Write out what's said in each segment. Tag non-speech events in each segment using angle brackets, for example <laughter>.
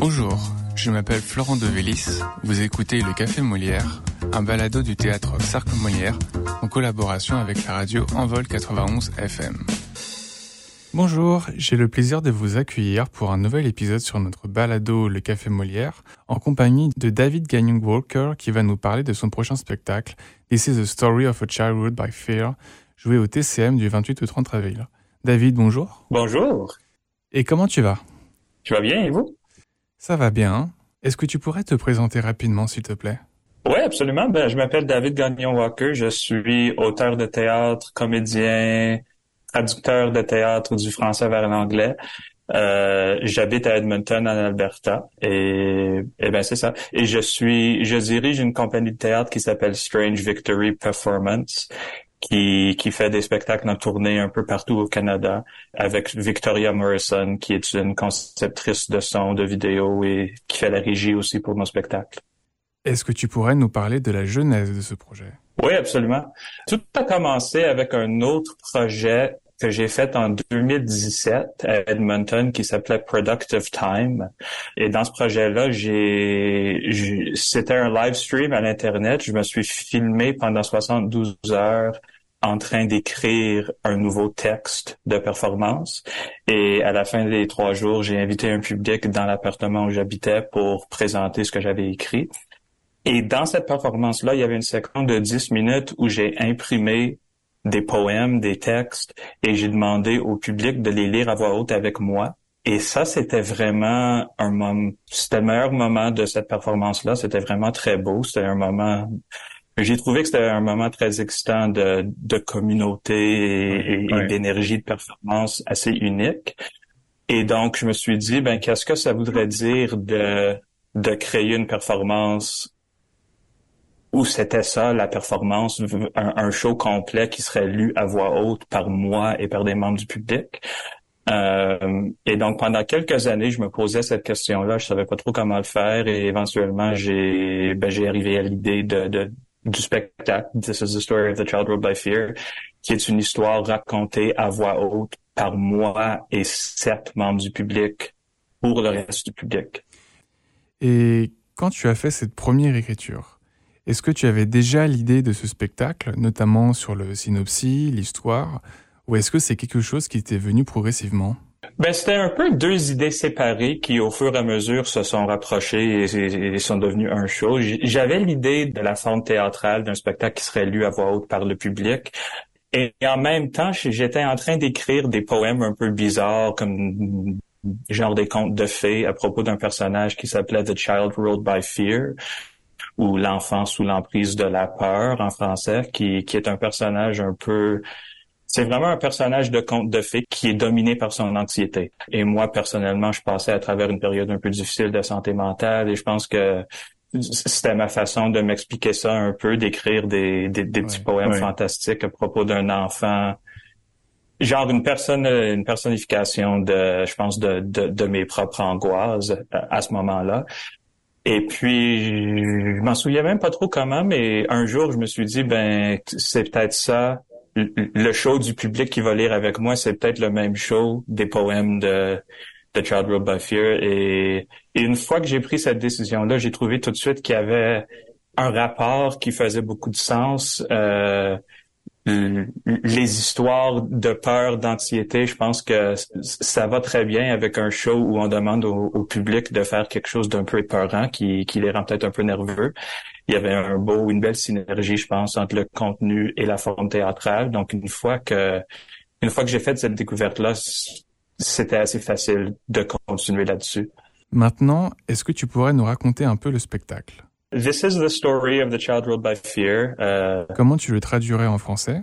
Bonjour, je m'appelle Florent Devélis. Vous écoutez Le Café Molière, un balado du théâtre Cercle Molière en collaboration avec la radio Envol 91 FM. Bonjour, j'ai le plaisir de vous accueillir pour un nouvel épisode sur notre balado Le Café Molière en compagnie de David Gagnon Walker qui va nous parler de son prochain spectacle This is the Story of a Childhood by Fear, joué au TCM du 28 au 30 avril. David, bonjour. Bonjour. Et comment tu vas? Tu vas bien et vous? Ça va bien. Est-ce que tu pourrais te présenter rapidement, s'il te plaît? Oui, absolument. Ben, je m'appelle David Gagnon-Walker. Je suis auteur de théâtre, comédien, traducteur de théâtre du français vers l'anglais. Euh, j'habite à Edmonton, en Alberta, et, et ben c'est ça. Et je suis, je dirige une compagnie de théâtre qui s'appelle Strange Victory Performance, qui, qui fait des spectacles en tournée un peu partout au Canada avec Victoria Morrison, qui est une conceptrice de son, de vidéo et qui fait la régie aussi pour nos spectacles. Est-ce que tu pourrais nous parler de la genèse de ce projet? Oui, absolument. Tout a commencé avec un autre projet que j'ai fait en 2017 à Edmonton qui s'appelait Productive Time. Et dans ce projet-là, j'ai, c'était un live stream à l'internet. Je me suis filmé pendant 72 heures en train d'écrire un nouveau texte de performance. Et à la fin des trois jours, j'ai invité un public dans l'appartement où j'habitais pour présenter ce que j'avais écrit. Et dans cette performance-là, il y avait une séquence de 10 minutes où j'ai imprimé des poèmes, des textes, et j'ai demandé au public de les lire à voix haute avec moi. Et ça, c'était vraiment un moment, c'était le meilleur moment de cette performance-là. C'était vraiment très beau. C'était un moment, j'ai trouvé que c'était un moment très excitant de, de communauté et, et d'énergie de performance assez unique. Et donc, je me suis dit, ben, qu'est-ce que ça voudrait dire de, de créer une performance où c'était ça la performance, un, show complet qui serait lu à voix haute par moi et par des membres du public. Euh, et donc pendant quelques années, je me posais cette question-là, je savais pas trop comment le faire et éventuellement j'ai ben, j'ai arrivé à l'idée de, de, du spectacle This is the story of the child ruled by fear, qui est une histoire racontée à voix haute par moi et sept membres du public pour le reste du public. Et quand tu as fait cette première écriture, est-ce que tu avais déjà l'idée de ce spectacle, notamment sur le synopsis, l'histoire, ou est-ce que c'est quelque chose qui t'est venu progressivement? Ben, c'était un peu deux idées séparées qui, au fur et à mesure, se sont rapprochées et, sont devenues un show. J'avais l'idée de la forme théâtrale d'un spectacle qui serait lu à voix haute par le public. Et en même temps, j'étais en train d'écrire des poèmes un peu bizarres, comme genre des contes de fées à propos d'un personnage qui s'appelait The Child Ruled by Fear ou l'enfant sous l'emprise de la peur en français, qui, qui est un personnage un peu c'est vraiment un personnage de conte de fées qui est dominé par son anxiété. Et moi, personnellement, je passais à travers une période un peu difficile de santé mentale et je pense que c'était ma façon de m'expliquer ça un peu, d'écrire des, des, petits poèmes fantastiques à propos d'un enfant. Genre une personne, une personnification de, je pense, de, de, de mes propres angoisses à ce moment-là. Et puis, je m'en souviens même pas trop comment, mais un jour, je me suis dit, ben, c'est peut-être ça. Le show du public qui va lire avec moi, c'est peut-être le même show des poèmes de, de Child Ruled by Fear. Et, une fois que j'ai pris cette décision-là, j'ai trouvé tout de suite qu'il y avait un rapport qui faisait beaucoup de sens. Euh, les histoires de peur, d'anxiété, je pense que ça va très bien avec un show où on demande au, public de faire quelque chose d'un peu épeurant qui, qui les rend peut-être un peu nerveux. Il y avait un beau, une belle synergie, je pense, entre le contenu et la forme théâtrale. Donc, une fois que, une fois que j'ai fait cette découverte-là, c'était assez facile de continuer là-dessus. Maintenant, est-ce que tu pourrais nous raconter un peu le spectacle? This is the story of the child ruled by fear. Euh, Comment tu le traduirais en français?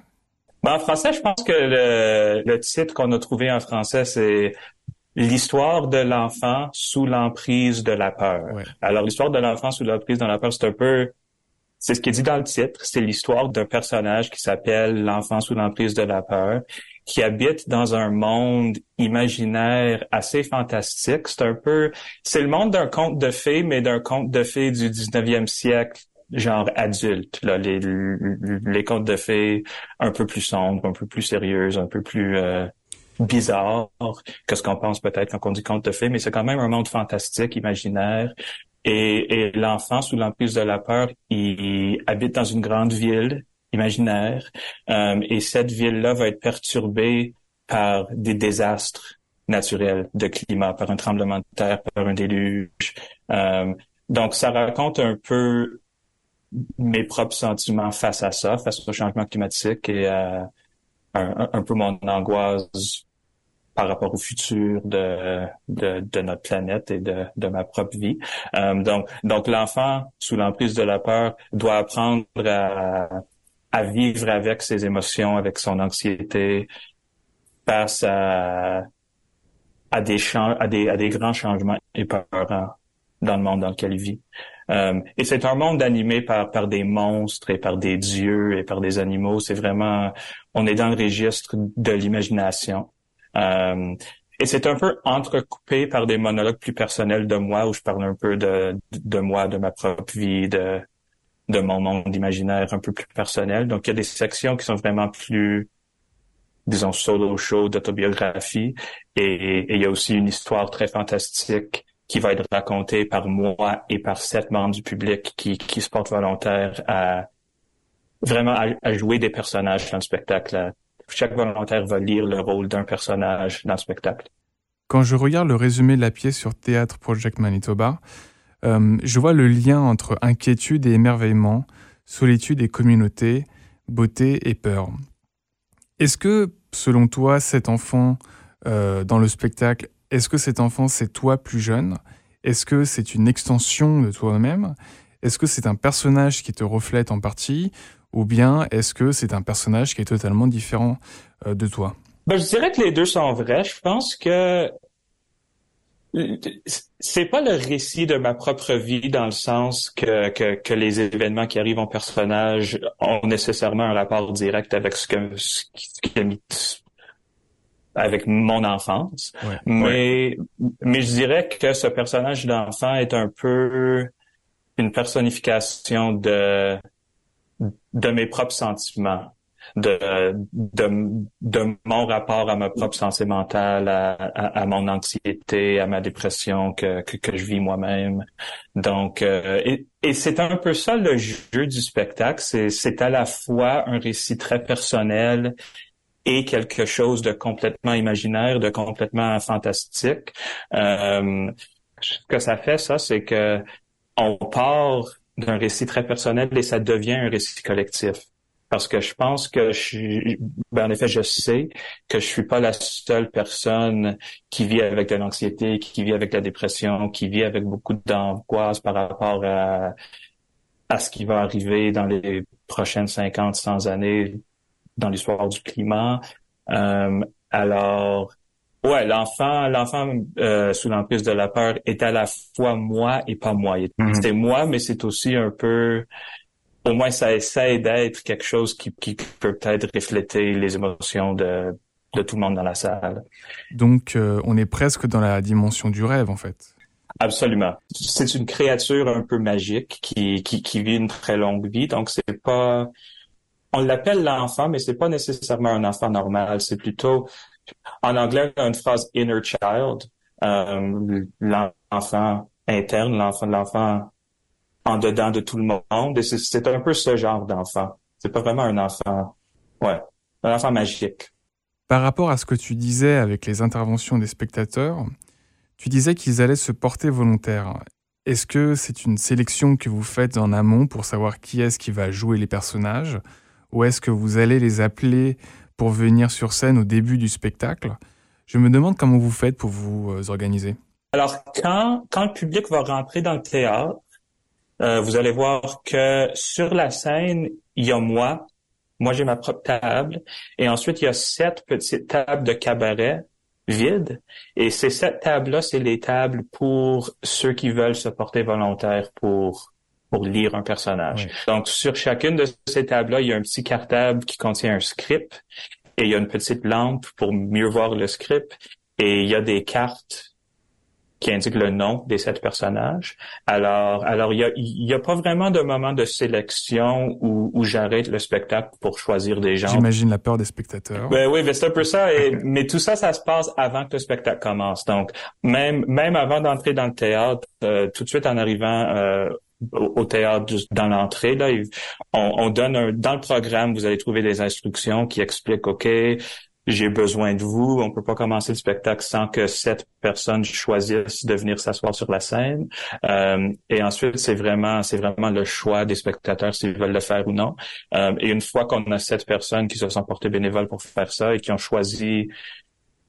Ben, en français, je pense que le, le titre qu'on a trouvé en français, c'est l'histoire de l'enfant sous l'emprise de la peur. Alors, l'histoire de l'enfant sous l'emprise de la peur, c'est un peu, c'est ce qui est dit dans le titre. C'est l'histoire d'un personnage qui s'appelle l'enfant sous l'emprise de la peur qui habite dans un monde imaginaire assez fantastique. C'est un peu, c'est le monde d'un conte de fées, mais d'un conte de fées du 19e siècle, genre adulte. Là, les, les contes de fées un peu plus sombres, un peu plus sérieux, un peu plus, euh, bizarre que ce qu'on pense peut-être quand on dit conte de fées, mais c'est quand même un monde fantastique, imaginaire. Et, l'enfant, sous l'emprise de la peur, il, habite dans une grande ville imaginaire, euh, et cette ville-là va être perturbée par des désastres naturels de climat, par un tremblement de terre, par un déluge. Euh, donc, ça raconte un peu mes propres sentiments face à ça, face au changement climatique et à un, peu mon angoisse par rapport au futur de, notre planète et de, de ma propre vie. Euh, donc, donc l'enfant, sous l'emprise de la peur, doit apprendre à, à vivre avec ses émotions, avec son anxiété, face à, à des, à des, à des grands changements épeurants dans le monde dans lequel il vit. Euh, et c'est un monde animé par, par des monstres et par des dieux et par des animaux. C'est vraiment, on est dans le registre de l'imagination. Euh, et c'est un peu entrecoupé par des monologues plus personnels de moi où je parle un peu de, de moi, de ma propre vie, de, de mon monde imaginaire un peu plus personnel. Donc, il y a des sections qui sont vraiment plus, disons, solo show d'autobiographie. Et, il y a aussi une histoire très fantastique qui va être racontée par moi et par sept membres du public qui, qui se portent volontaires à vraiment à jouer des personnages dans le spectacle, chaque volontaire va lire le rôle d'un personnage dans le spectacle. Quand je regarde le résumé de la pièce sur Théâtre Project Manitoba, euh, je vois le lien entre inquiétude et émerveillement, solitude et communauté, beauté et peur. Est-ce que, selon toi, cet enfant euh, dans le spectacle, est-ce que cet enfant c'est toi plus jeune? Est-ce que c'est une extension de toi-même? Est-ce que c'est un personnage qui te reflète en partie? Ou bien est-ce que c'est un personnage qui est totalement différent euh, de toi? Ben, je dirais que les deux sont vrais. Je pense que c'est pas le récit de ma propre vie dans le sens que, que, que, les événements qui arrivent en personnage ont nécessairement un rapport direct avec ce que ce mis avec mon enfance. mais mais je dirais que ce personnage d'enfant est un peu une personnification de de mes propres sentiments, de, de, de mon rapport à ma propre santé mentale, à, à, mon anxiété, à ma dépression que, que, que je vis moi-même. Donc, euh, et, et c'est un peu ça le jeu du spectacle. C'est, c'est à la fois un récit très personnel et quelque chose de complètement imaginaire, de complètement fantastique. Euh, ce que ça fait, ça, c'est que on part d'un récit très personnel et ça devient un récit collectif. Parce que je pense que je ben en effet, je sais que je suis pas la seule personne qui vit avec de l'anxiété, qui vit avec la dépression, qui vit avec beaucoup d'angoisse par rapport à, à ce qui va arriver dans les prochaines 50, 100 années dans l'histoire du climat. Euh, alors, Ouais, l'enfant, l'enfant euh, sous l'emprise de la peur est à la fois moi et pas moi. Mhm. C'est moi, mais c'est aussi un peu, au moins ça essaie d'être quelque chose qui, qui peut peut-être refléter les émotions de, de tout le monde dans la salle. Donc, euh, on est presque dans la dimension du rêve, en fait. Absolument. C'est une créature un peu magique qui, qui, qui vit une très longue vie, donc c'est pas, on l'appelle l'enfant, mais c'est pas nécessairement un enfant normal. C'est plutôt en anglais, on a une phrase inner child, euh, l'enfant interne, l'enfant, l'enfant en dedans de tout le monde. Et c'est un peu ce genre d'enfant. C'est pas vraiment un enfant, ouais, un enfant magique. Par rapport à ce que tu disais avec les interventions des spectateurs, tu disais qu'ils allaient se porter volontaires. Est-ce que c'est une sélection que vous faites en amont pour savoir qui est-ce qui va jouer les personnages? Ou est-ce que vous allez les appeler pour venir sur scène au début du spectacle? Je me demande comment vous faites pour vous euh, organiser. Alors, quand, quand le public va rentrer dans le théâtre, euh, vous allez voir que sur la scène, il y a moi. Moi, j'ai ma propre table. Et ensuite, il y a sept petites tables de cabaret vides. Et ces sept tables-là, c'est les tables pour ceux qui veulent se porter volontaires pour pour lire un personnage. Donc, sur chacune de ces tables-là, il y a un petit cartable qui contient un script et il y a une petite lampe pour mieux voir le script et il y a des cartes qui indique le nom des sept personnages. Alors, alors il y a, y a pas vraiment de moment de sélection où, où j'arrête le spectacle pour choisir des gens. J'imagine la peur des spectateurs. Ben oui, ben c'est un peu ça. Et, <laughs> mais tout ça, ça se passe avant que le spectacle commence. Donc, même même avant d'entrer dans le théâtre, euh, tout de suite en arrivant euh, au théâtre dans l'entrée là on, on donne un, dans le programme vous allez trouver des instructions qui expliquent ok j'ai besoin de vous. On peut pas commencer le spectacle sans que cette personne choisisse de venir s'asseoir sur la scène. Euh, et ensuite, c'est vraiment, c'est vraiment le choix des spectateurs s'ils veulent le faire ou non. Euh, et une fois qu'on a sept personnes qui se sont portées bénévoles pour faire ça et qui ont choisi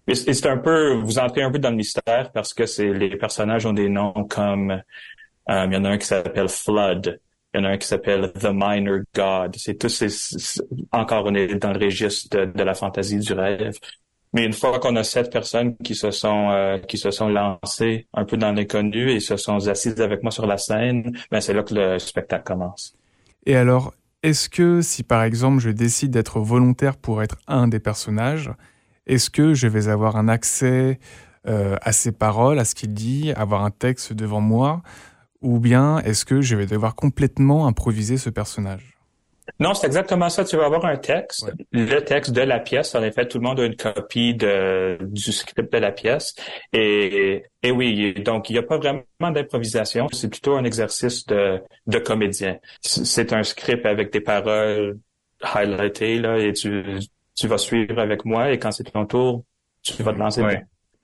et c'est un peu, vous entrez un peu dans le mystère parce que c'est les personnages ont des noms comme, euh, il y en a un qui s'appelle Flood, il y en a un qui s'appelle The Minor God. C'est tout, c'est, encore on est dans le registre de, la fantaisie du rêve. Mais une fois qu'on a sept personnes qui se sont euh, qui se sont lancées un peu dans l'inconnu et se sont assises avec moi sur la scène, ben c'est là que le spectacle commence. Et alors, est-ce que si par exemple je décide d'être volontaire pour être un des personnages, est-ce que je vais avoir un accès euh, à ses paroles, à ce qu'il dit, avoir un texte devant moi ou bien est-ce que je vais devoir complètement improviser ce personnage? Non, c'est exactement ça. Tu vas avoir un texte, le texte de la pièce. En effet, tout le monde a une copie de, du script de la pièce. Et, et oui, donc il n'y a pas vraiment d'improvisation. C'est plutôt un exercice de, de comédien. C'est un script avec des paroles highlightées là, et tu, tu vas suivre avec moi. Et quand c'est ton tour, tu vas te lancer.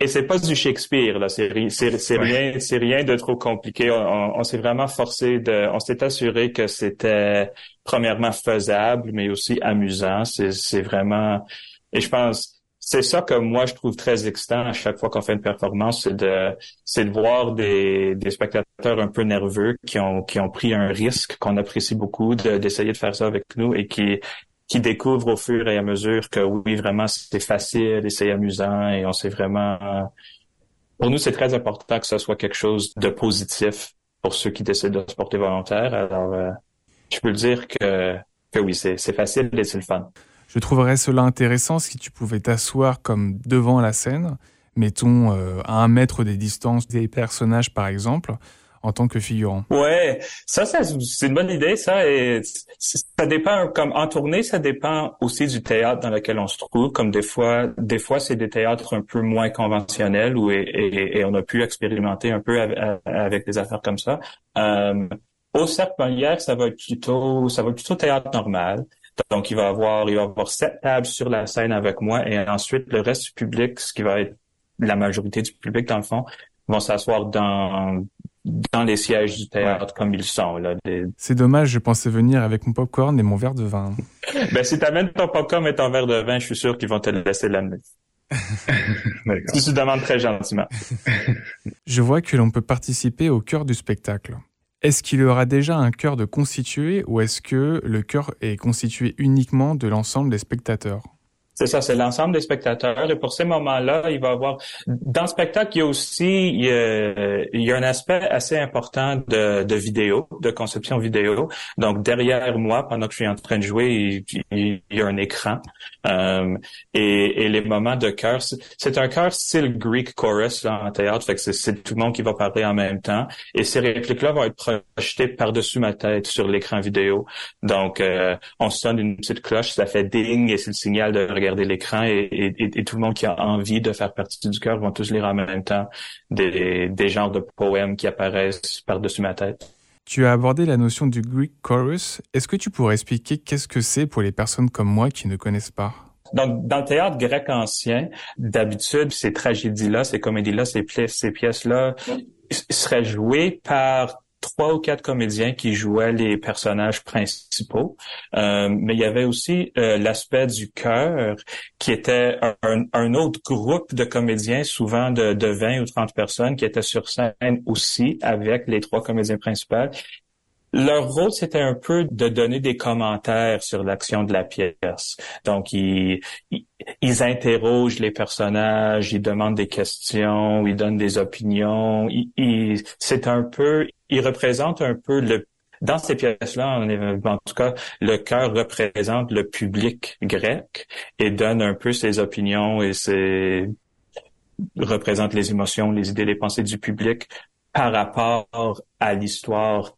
Et c'est pas du Shakespeare là, c'est c'est rien c'est rien de trop compliqué. On, s'est vraiment forcé de, on s'est assuré que c'était premièrement faisable, mais aussi amusant. C'est c'est vraiment et je pense c'est ça que moi je trouve très excitant à chaque fois qu'on fait une performance, c'est de c'est de voir des, des spectateurs un peu nerveux qui ont qui ont pris un risque qu'on apprécie beaucoup d'essayer de faire ça avec nous et qui qui découvrent au fur et à mesure que oui, vraiment, c'est facile et c'est amusant et on sait vraiment... Pour nous, c'est très important que ce soit quelque chose de positif pour ceux qui décident de se porter volontaire. Alors, euh, je peux le dire que, que oui, c'est facile et c'est le fun. Je trouverais cela intéressant si tu pouvais t'asseoir comme devant la scène, mettons euh, à un mètre des distances des personnages par exemple, en tant que figurant. Ouais, ça, c'est une bonne idée, ça. Et ça dépend, comme en tournée, ça dépend aussi du théâtre dans lequel on se trouve. Comme des fois, des fois, c'est des théâtres un peu moins conventionnels où et, on a pu expérimenter un peu avec, des affaires comme ça. Euh, au cercle Molière, ça va être plutôt, ça va être plutôt théâtre normal. Donc, il va avoir, il va avoir sept tables sur la scène avec moi et ensuite le reste du public, ce qui va être la majorité du public dans le fond, vont s'asseoir dans dans les sièges du théâtre comme ils sont. Là, C'est dommage, je pensais venir avec mon popcorn et mon verre de vin. <laughs> ben, si t'amènes ton popcorn et ton verre de vin, je suis sûr qu'ils vont te laisser l'amener. <laughs> si tu demandes très gentiment. <laughs> je vois que l'on peut participer au cœur du spectacle. Est-ce qu'il y aura déjà un chœur de constitué ou est-ce que le chœur est constitué uniquement de l'ensemble des spectateurs? C'est ça, c'est l'ensemble des spectateurs. Et pour ces moments-là, il va y avoir... Dans le spectacle, il y a aussi il y a, un aspect assez important de, de vidéo, de conception vidéo. Donc, derrière moi, pendant que je suis en train de jouer, il, y a un écran. Euh, et, et, les moments de chœur, c'est un chœur style Greek chorus en théâtre, fait que c'est tout le monde qui va parler en même temps. Et ces répliques-là vont être projetées par-dessus ma tête sur l'écran vidéo. Donc, euh, on sonne une petite cloche, ça fait ding et c'est le signal de regarder l'écran et, tout le monde qui a envie de faire partie du cœur vont tous lire en même temps des, des genres de poèmes qui apparaissent par-dessus ma tête. Tu as abordé la notion du Greek chorus. Est-ce que tu pourrais expliquer qu'est-ce que c'est pour les personnes comme moi qui ne connaissent pas? Donc, dans le théâtre grec ancien, d'habitude, ces tragédies-là, ces comédies-là, ces pièces-là seraient jouées par trois ou quatre comédiens qui jouaient les personnages principaux, euh, mais il y avait aussi euh, l'aspect du chœur qui était un, autre groupe de comédiens, souvent de, de 20 ou 30 personnes, qui étaient sur scène aussi avec les trois comédiens principaux leur rôle, c'était un peu de donner des commentaires sur l'action de la pièce. Donc, ils, ils, interrogent les personnages, ils demandent des questions, ils donnent des opinions. c'est un peu, ils représentent un peu le dans ces pièces-là, en tout cas, le cœur représente le public grec et donne un peu ses opinions et ses représente les émotions, les idées, les pensées du public par rapport à l'histoire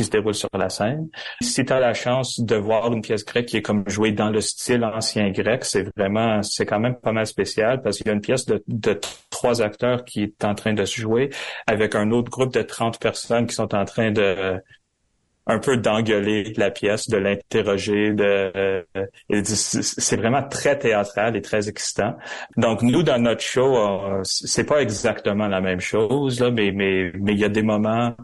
qui se déroule sur la scène. Si tu as la chance de voir une pièce grecque qui est comme jouée dans le style ancien grec, c'est vraiment, c'est quand même pas mal spécial parce qu'il y a une pièce de, de trois acteurs qui est en train de se jouer avec un autre groupe de 30 personnes qui sont en train de un peu d'engueuler la pièce, de l'interroger, de euh, c'est vraiment très théâtral et très excitant. Donc nous dans notre show, c'est pas exactement la même chose là, mais mais mais il y a des moments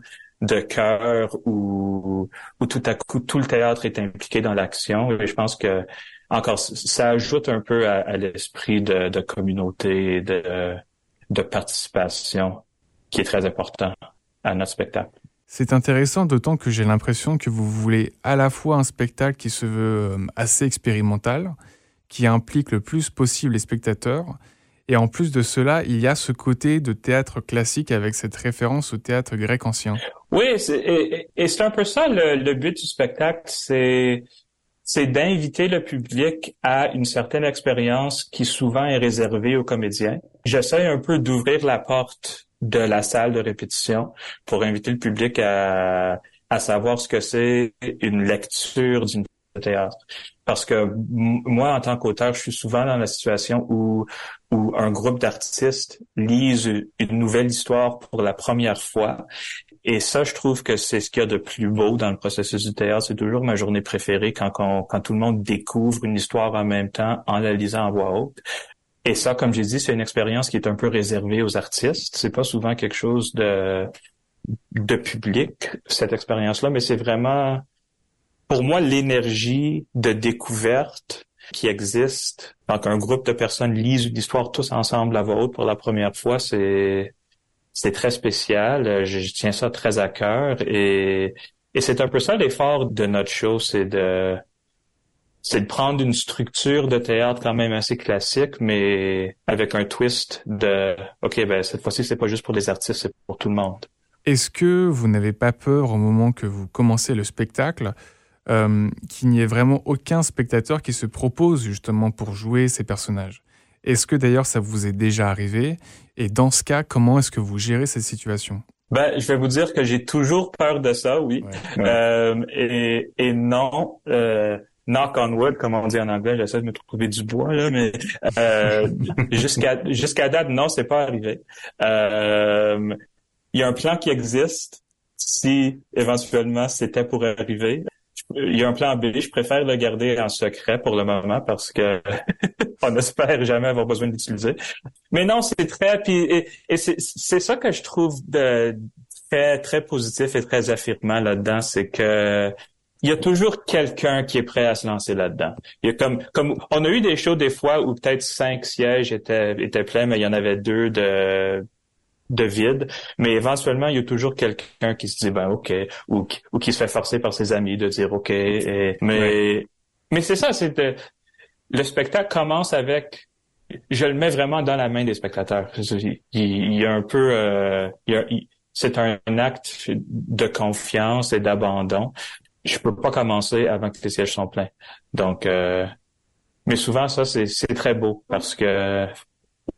de cœur où où tout à coup tout le théâtre est impliqué dans l'action et je pense que encore ça ajoute un peu à, l'esprit de, de communauté de de participation qui est très important à notre spectacle. C'est intéressant, d'autant que j'ai l'impression que vous voulez à la fois un spectacle qui se veut euh, assez expérimental, qui implique le plus possible les spectateurs, et en plus de cela, il y a ce côté de théâtre classique avec cette référence au théâtre grec ancien. Oui, et, c'est un peu ça le, but du spectacle, c'est c'est d'inviter le public à une certaine expérience qui souvent est réservée aux comédiens. J'essaie un peu d'ouvrir la porte de la salle de répétition pour inviter le public à, à savoir ce que c'est une lecture d'une théâtre. Parce que moi, en tant qu'auteur, je suis souvent dans la situation où, où un groupe d'artistes lise une nouvelle histoire pour la première fois. Et ça, je trouve que c'est ce qu'il y a de plus beau dans le processus du théâtre. C'est toujours ma journée préférée quand, quand, quand tout le monde découvre une histoire en même temps en la lisant en voix haute. Et ça, comme j'ai dit, c'est une expérience qui est un peu réservée aux artistes. C'est pas souvent quelque chose de de public cette expérience-là, mais c'est vraiment pour moi l'énergie de découverte qui existe. Donc un groupe de personnes lisent une histoire tous ensemble à voix haute pour la première fois, c'est c'est très spécial. Je, je, tiens ça très à cœur et et c'est un peu ça l'effort de notre show, c'est de c'est de prendre une structure de théâtre quand même assez classique, mais avec un twist de OK, ben cette fois-ci, c'est pas juste pour les artistes, c'est pour tout le monde. Est-ce que vous n'avez pas peur au moment que vous commencez le spectacle euh, qu'il n'y ait vraiment aucun spectateur qui se propose justement pour jouer ces personnages Est-ce que d'ailleurs ça vous est déjà arrivé? Et dans ce cas, comment est-ce que vous gérez cette situation? Ben, je vais vous dire que j'ai toujours peur de ça, oui. Euh, et, et, non, euh, knock on wood, comme on dit en anglais, j'essaie de me trouver du bois, là, mais euh, <laughs> jusqu'à jusqu'à date, non, c'est pas arrivé. Euh, il y a un plan qui existe si éventuellement c'était pour arriver. Il y a un plan B, je préfère le garder en secret pour le moment parce que <laughs> on n'espère jamais avoir besoin d'utiliser. Mais non, c'est très et c'est ça que je trouve de très très positif et très affirmant là-dedans, c'est que il y a toujours quelqu'un qui est prêt à se lancer là-dedans. Il y a comme, comme, on a eu des shows des fois où peut-être cinq sièges étaient, étaient pleins, mais il y en avait deux de, de vide. Mais éventuellement, il y a toujours quelqu'un qui se dit, ben, OK, ou, ou qui se fait forcer par ses amis de dire, OK. mais, mais c'est ça, c'est le spectacle commence avec, je le mets vraiment dans la main des spectateurs. Il, y a un peu, euh, c'est un acte de confiance et d'abandon je peux pas commencer avant que les sièges sont pleins. Donc, euh, mais souvent ça c'est très beau parce que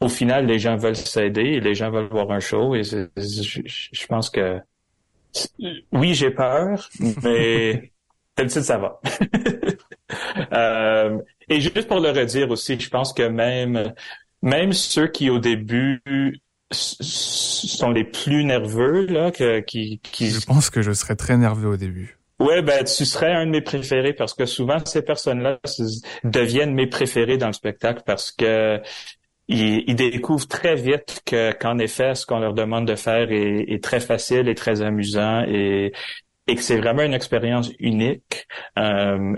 au final les gens veulent s'aider et les gens veulent voir un show et je, pense que oui j'ai peur mais <laughs> d'habitude ça va. <laughs> euh, et juste pour le redire aussi, je pense que même même ceux qui au début sont les plus nerveux là que qui, qui je pense que je serais très nerveux au début Ouais, ben tu serais un de mes préférés parce que souvent ces personnes-là deviennent mes préférés dans le spectacle parce que ils, découvrent très vite que qu'en effet ce qu'on leur demande de faire est, très facile et très amusant et, et que c'est vraiment une expérience unique euh,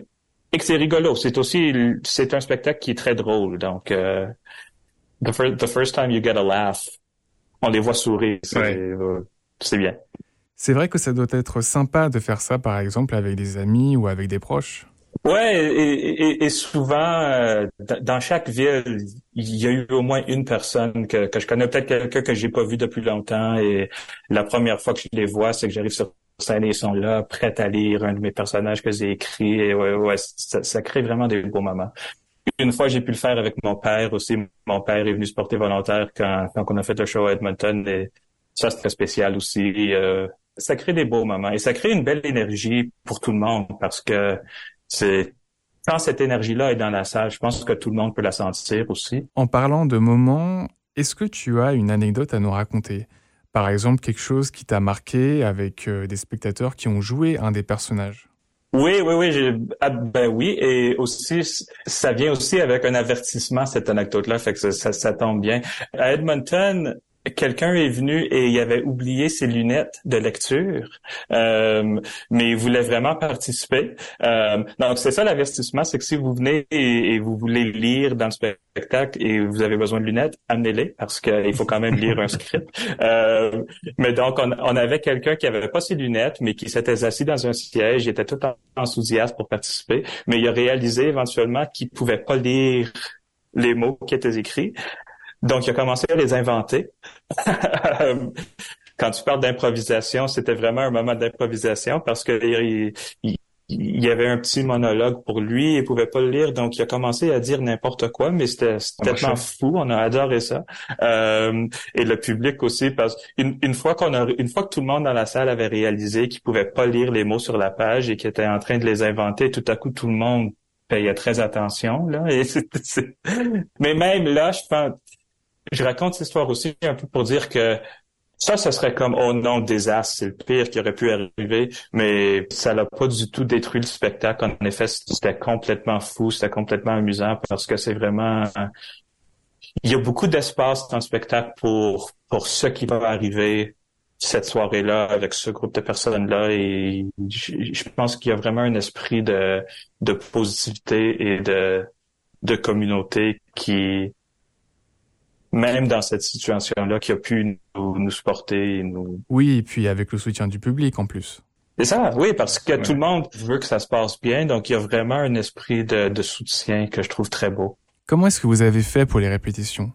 et que c'est rigolo. C'est aussi c'est un spectacle qui est très drôle donc euh, the, first, time you get a laugh, on les voit sourire, c'est euh, bien. C'est vrai que ça doit être sympa de faire ça, par exemple, avec des amis ou avec des proches. Ouais, et, et, souvent, euh, dans chaque ville, il y a eu au moins une personne que, que je connais, peut-être quelqu'un que j'ai pas vu depuis longtemps, et la première fois que je les vois, c'est que j'arrive sur scène et ils sont là, prêts à lire un de mes personnages que j'ai écrit, et ouais, ouais, ça, ça crée vraiment des beaux moments. une fois, j'ai pu le faire avec mon père aussi. Mon père est venu se porter volontaire quand, quand on a fait le show à Edmonton. Et ça, c'est très spécial aussi. Euh, ça crée des beaux moments et ça crée une belle énergie pour tout le monde parce que c'est quand cette énergie-là est dans la salle, je pense que tout le monde peut la sentir aussi. En parlant de moments, est-ce que tu as une anecdote à nous raconter? Par exemple, quelque chose qui t'a marqué avec euh, des spectateurs qui ont joué un des personnages? Oui, oui, oui, ah, ben oui, et aussi ça vient aussi avec un avertissement cette anecdote-là, fait que ça, ça tombe bien. À Edmonton, quelqu'un est venu et il avait oublié ses lunettes de lecture, euh, mais il voulait vraiment participer. Euh, donc c'est ça l'avertissement, c'est que si vous venez et, vous voulez lire dans le spectacle et vous avez besoin de lunettes, amenez-les parce qu'il faut quand même lire un script. <laughs> Euh, mais donc on, avait quelqu'un qui avait pas ses lunettes, mais qui s'était assis dans un siège, il était tout enthousiaste pour participer, mais il a réalisé éventuellement qu'il pouvait pas lire les mots qui étaient écrits. Donc, il a commencé à les inventer. <laughs> Quand tu parles d'improvisation, c'était vraiment un moment d'improvisation parce que il, il, y avait un petit monologue pour lui, il pouvait pas le lire, donc il a commencé à dire n'importe quoi, mais c'était tellement fou, on a adoré ça. Euh, et le public aussi, parce qu'une une fois qu'on a, une fois que tout le monde dans la salle avait réalisé qu'il pouvait pas lire les mots sur la page et qu'il était en train de les inventer, tout à coup tout le monde payait très attention là. Et <laughs> Mais même là, je pense, je raconte cette histoire aussi un peu pour dire que ça, ce serait comme, oh non, désastre, c'est le pire qui aurait pu arriver, mais ça n'a pas du tout détruit le spectacle. En effet, c'était complètement fou, c'était complètement amusant parce que c'est vraiment... Il y a beaucoup d'espace dans le spectacle pour, pour ce qui va arriver cette soirée-là avec ce groupe de personnes-là et je, pense qu'il y a vraiment un esprit de, de positivité et de, de communauté qui, même dans cette situation-là, qui a pu nous, nous supporter. Et nous... Oui, et puis avec le soutien du public en plus. C'est ça, oui, parce que tout le monde veut que ça se passe bien, donc il y a vraiment un esprit de, de soutien que je trouve très beau. Comment est-ce que vous avez fait pour les répétitions?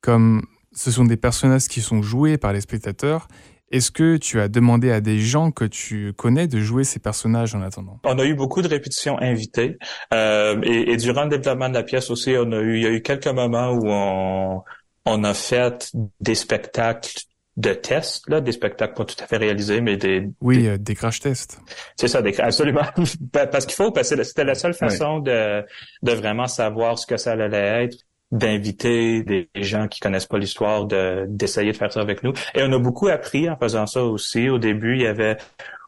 Comme ce sont des personnages qui sont joués par les spectateurs, est-ce que tu as demandé à des gens que tu connais de jouer ces personnages en attendant? On a eu beaucoup de répétitions invitées euh, et, et, durant le développement de la pièce aussi, on a eu, il y a eu quelques moments où on, on a fait des spectacles de tests, là, des spectacles pas tout à fait réalisés, mais des... Oui, des, euh, des crash tests. C'est ça, des, absolument. <laughs> parce qu'il faut, parce que c'était la seule façon de, de vraiment savoir ce que ça allait être d'inviter des gens qui connaissent pas l'histoire de d'essayer de faire ça avec nous et on a beaucoup appris en faisant ça aussi au début il y avait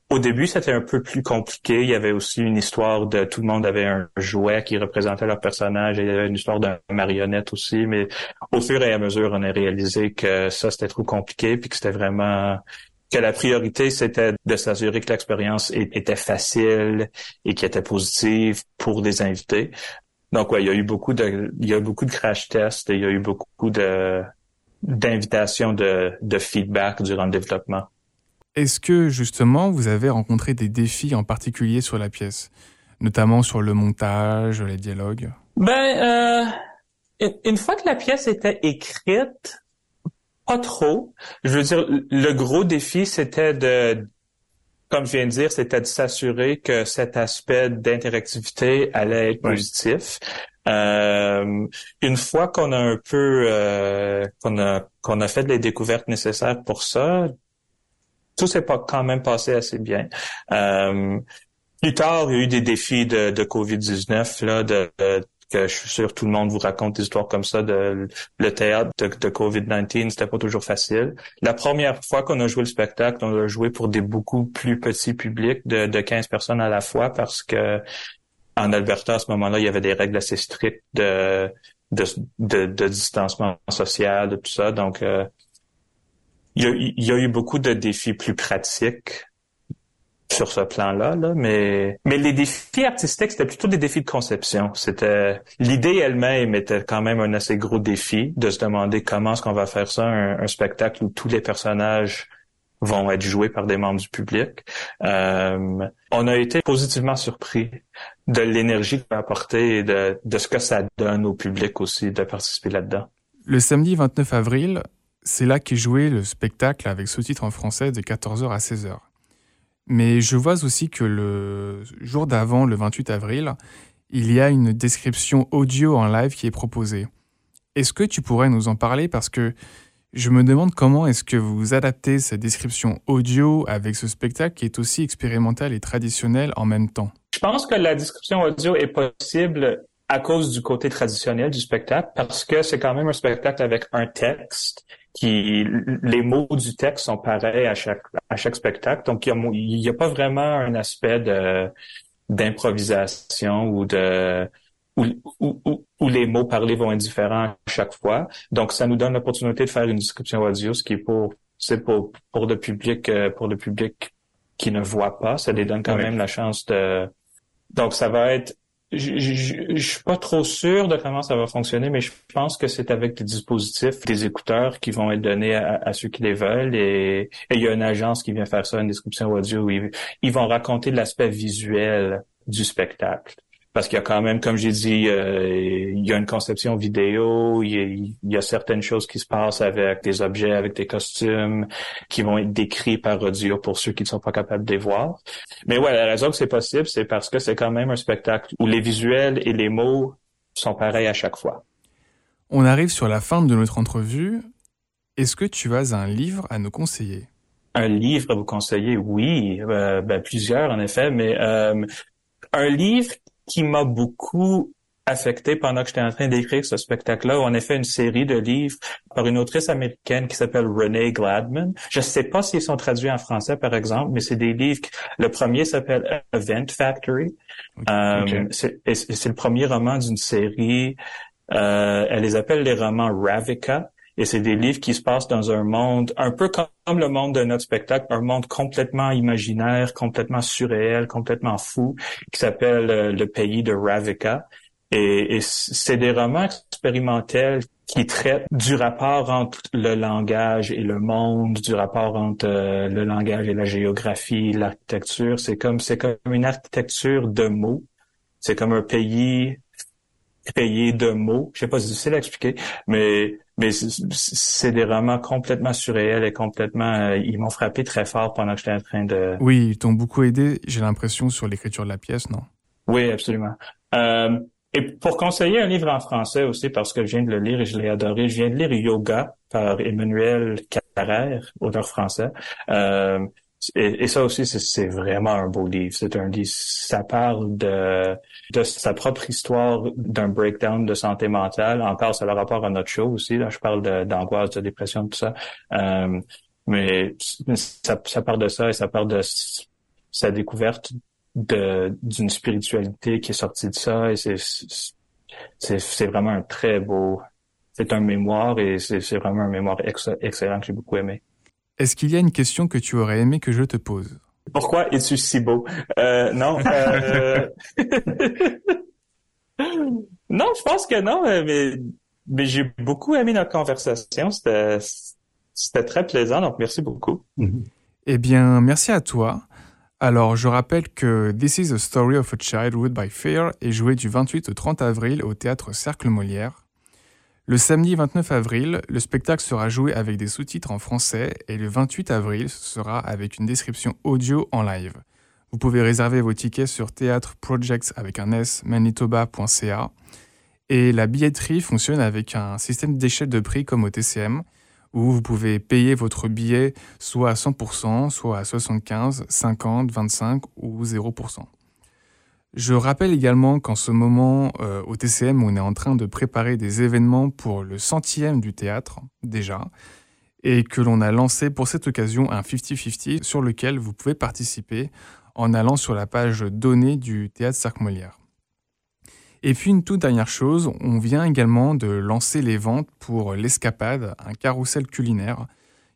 au début, c'était un peu plus compliqué. Il y avait aussi une histoire de tout le monde avait un jouet qui représentait leur personnage. Et il y avait une histoire d'un marionnette aussi. Mais au fur et à mesure, on a réalisé que ça, c'était trop compliqué puis que c'était vraiment que la priorité, c'était de s'assurer que l'expérience était facile et qui était positive pour des invités. Donc, ouais, il y a eu beaucoup de, il y a beaucoup de crash tests et il y a eu beaucoup de, d'invitations de, de feedback durant le développement. Est-ce que justement vous avez rencontré des défis en particulier sur la pièce, notamment sur le montage, les dialogues? Ben, euh, une fois que la pièce était écrite, pas trop. Je veux dire, le gros défi, c'était de, comme je viens de dire, c'était de s'assurer que cet aspect d'interactivité allait être positif. Euh, une fois qu'on a un peu euh, qu'on a qu'on a fait les découvertes nécessaires pour ça, tout s'est pas quand même passé assez bien. Euh, plus tard, il y a eu des défis de, de COVID-19, là, de, que je suis sûr tout le monde vous raconte des histoires comme ça de le théâtre de, de COVID-19, c'était pas toujours facile. La première fois qu'on a joué le spectacle, on a joué pour des beaucoup plus petits publics de, de 15 personnes à la fois parce que en Alberta, à ce moment-là, il y avait des règles assez strictes de, de, de, de distancement social, de tout ça. Donc, euh, il y, a, eu beaucoup de défis plus pratiques sur ce plan-là, là, mais mais les défis artistiques c'était plutôt des défis de conception. C'était l'idée elle-même était quand même un assez gros défi de se demander comment est-ce qu'on va faire ça un, spectacle où tous les personnages vont être joués par des membres du public. Euh, on a été positivement surpris de l'énergie qu'on a apporté et de, de ce que ça donne au public aussi de participer là-dedans. Le samedi 29 avril, c'est là qu'est joué le spectacle avec sous-titres en français de 14h à 16h. Mais je vois aussi que le jour d'avant, le 28 avril, il y a une description audio en live qui est proposée. Est-ce que tu pourrais nous en parler? Parce que je me demande comment est-ce que vous adaptez cette description audio avec ce spectacle qui est aussi expérimental et traditionnel en même temps? Je pense que la description audio est possible à cause du côté traditionnel du spectacle parce que c'est quand même un spectacle avec un texte qui les mots du texte sont pareils à chaque à chaque spectacle donc il n'y a, a, pas vraiment un aspect de d'improvisation ou de où, les mots parlés vont être différents à chaque fois. Donc, ça nous donne l'opportunité de faire une description audio, ce qui est pour, c'est pour, pour le public, euh, pour le public qui ne voit pas. Ça les donne quand même la chance de, donc ça va être, je, suis pas trop sûr de comment ça va fonctionner, mais je pense que c'est avec des dispositifs, des écouteurs qui vont être donnés à, ceux qui les veulent et, il y a une agence qui vient faire ça, une description audio où ils vont raconter l'aspect visuel du spectacle parce qu'il y a quand même, comme j'ai dit, euh, il y a une conception vidéo, il y, a, certaines choses qui se passent avec des objets, avec des costumes, qui vont être décrits par audio pour ceux qui ne sont pas capables de les voir. Mais ouais, la raison que c'est possible, c'est parce que c'est quand même un spectacle où les visuels et les mots sont pareils à chaque fois. On arrive sur la fin de notre entrevue. Est-ce que tu as un livre à nous conseiller? Un livre à vous conseiller, oui, euh, ben, plusieurs en effet, mais euh, un livre qui m'a beaucoup affecté pendant que j'étais en train d'écrire ce spectacle-là. On a fait une série de livres par une autrice américaine qui s'appelle Renee Gladman. Je ne sais pas s'ils sont traduits en français, par exemple, mais c'est des livres. Le premier s'appelle Event Factory. Euh, c'est le premier roman d'une série. Euh, elle les appelle les romans Ravika. Et c'est des livres qui se passent dans un monde un peu comme le monde de notre spectacle, un monde complètement imaginaire, complètement surréel, complètement fou, qui s'appelle euh, Le pays de Ravika. Et, c'est des romans expérimentels qui traitent du rapport entre le langage et le monde, du rapport entre euh, le langage et la géographie, l'architecture. C'est comme c'est comme une architecture de mots. C'est comme un pays payé de mots. Je sais pas si c'est difficile à expliquer, mais mais c'est des romans complètement surréels et complètement euh, ils m'ont frappé très fort pendant que j'étais en train de Oui, ils t'ont beaucoup aidé, j'ai l'impression sur l'écriture de la pièce, non? Oui, absolument. Euh, et pour conseiller un livre en français aussi, parce que je viens de le lire et je l'ai adoré, je viens de lire Yoga par Emmanuel Carrère, auteur français. Euh, et, ça aussi, c'est vraiment un beau livre. C'est un livre, ça parle de, sa propre histoire d'un breakdown de santé mentale. Encore, ça a le rapport à notre show aussi. Là, je parle d'angoisse, de, dépression, tout ça. Euh, mais ça, parle de ça et ça parle de sa découverte d'une spiritualité qui est sortie de ça. Et c'est vraiment un très beau. C'est un mémoire et c'est vraiment un mémoire excellent que j'ai beaucoup aimé. Est-ce qu'il y a une question que tu aurais aimé que je te pose? Pourquoi es-tu si beau? Euh, Non. Euh... <laughs> non, je pense que non, mais, mais j'ai beaucoup aimé notre conversation. C'était, c'était très plaisant, donc merci beaucoup. Eh bien, merci à toi. Alors, je rappelle que This is a Story of a Childhood by Fear est joué du 28 au 30 avril au théâtre Cercle Molière. Le samedi 29 avril, le spectacle sera joué avec des sous-titres en français et le 28 avril sera avec une description audio en live. Vous pouvez réserver vos tickets sur théâtre projects avec un s manitoba.ca et la billetterie fonctionne avec un système d'échelle de prix comme au TCM où vous pouvez payer votre billet soit à 100%, soit à 75%, 50%, 25 ou 0%. Je rappelle également qu'en ce moment, euh, au TCM, on est en train de préparer des événements pour le centième du théâtre, déjà, et que l'on a lancé pour cette occasion un 50-50 sur lequel vous pouvez participer en allant sur la page donnée du théâtre Cirque Molière. Et puis une toute dernière chose, on vient également de lancer les ventes pour l'Escapade, un carrousel culinaire,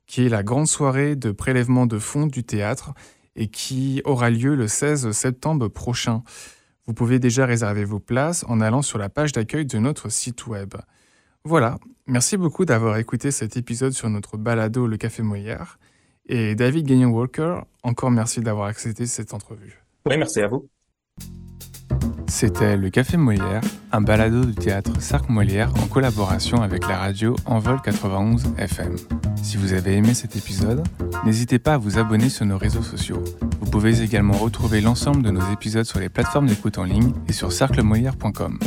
qui est la grande soirée de prélèvement de fonds du théâtre et qui aura lieu le 16 septembre prochain. Vous pouvez déjà réserver vos places en allant sur la page d'accueil de notre site web. Voilà, merci beaucoup d'avoir écouté cet épisode sur notre balado Le Café Molière. Et David Gagnon-Walker, encore merci d'avoir accepté cette entrevue. Oui, merci à vous. C'était le Café Molière, un balado du théâtre Cercle Molière en collaboration avec la radio Envol 91 FM. Si vous avez aimé cet épisode, n'hésitez pas à vous abonner sur nos réseaux sociaux. Vous pouvez également retrouver l'ensemble de nos épisodes sur les plateformes d'écoute en ligne et sur cerclemolière.com.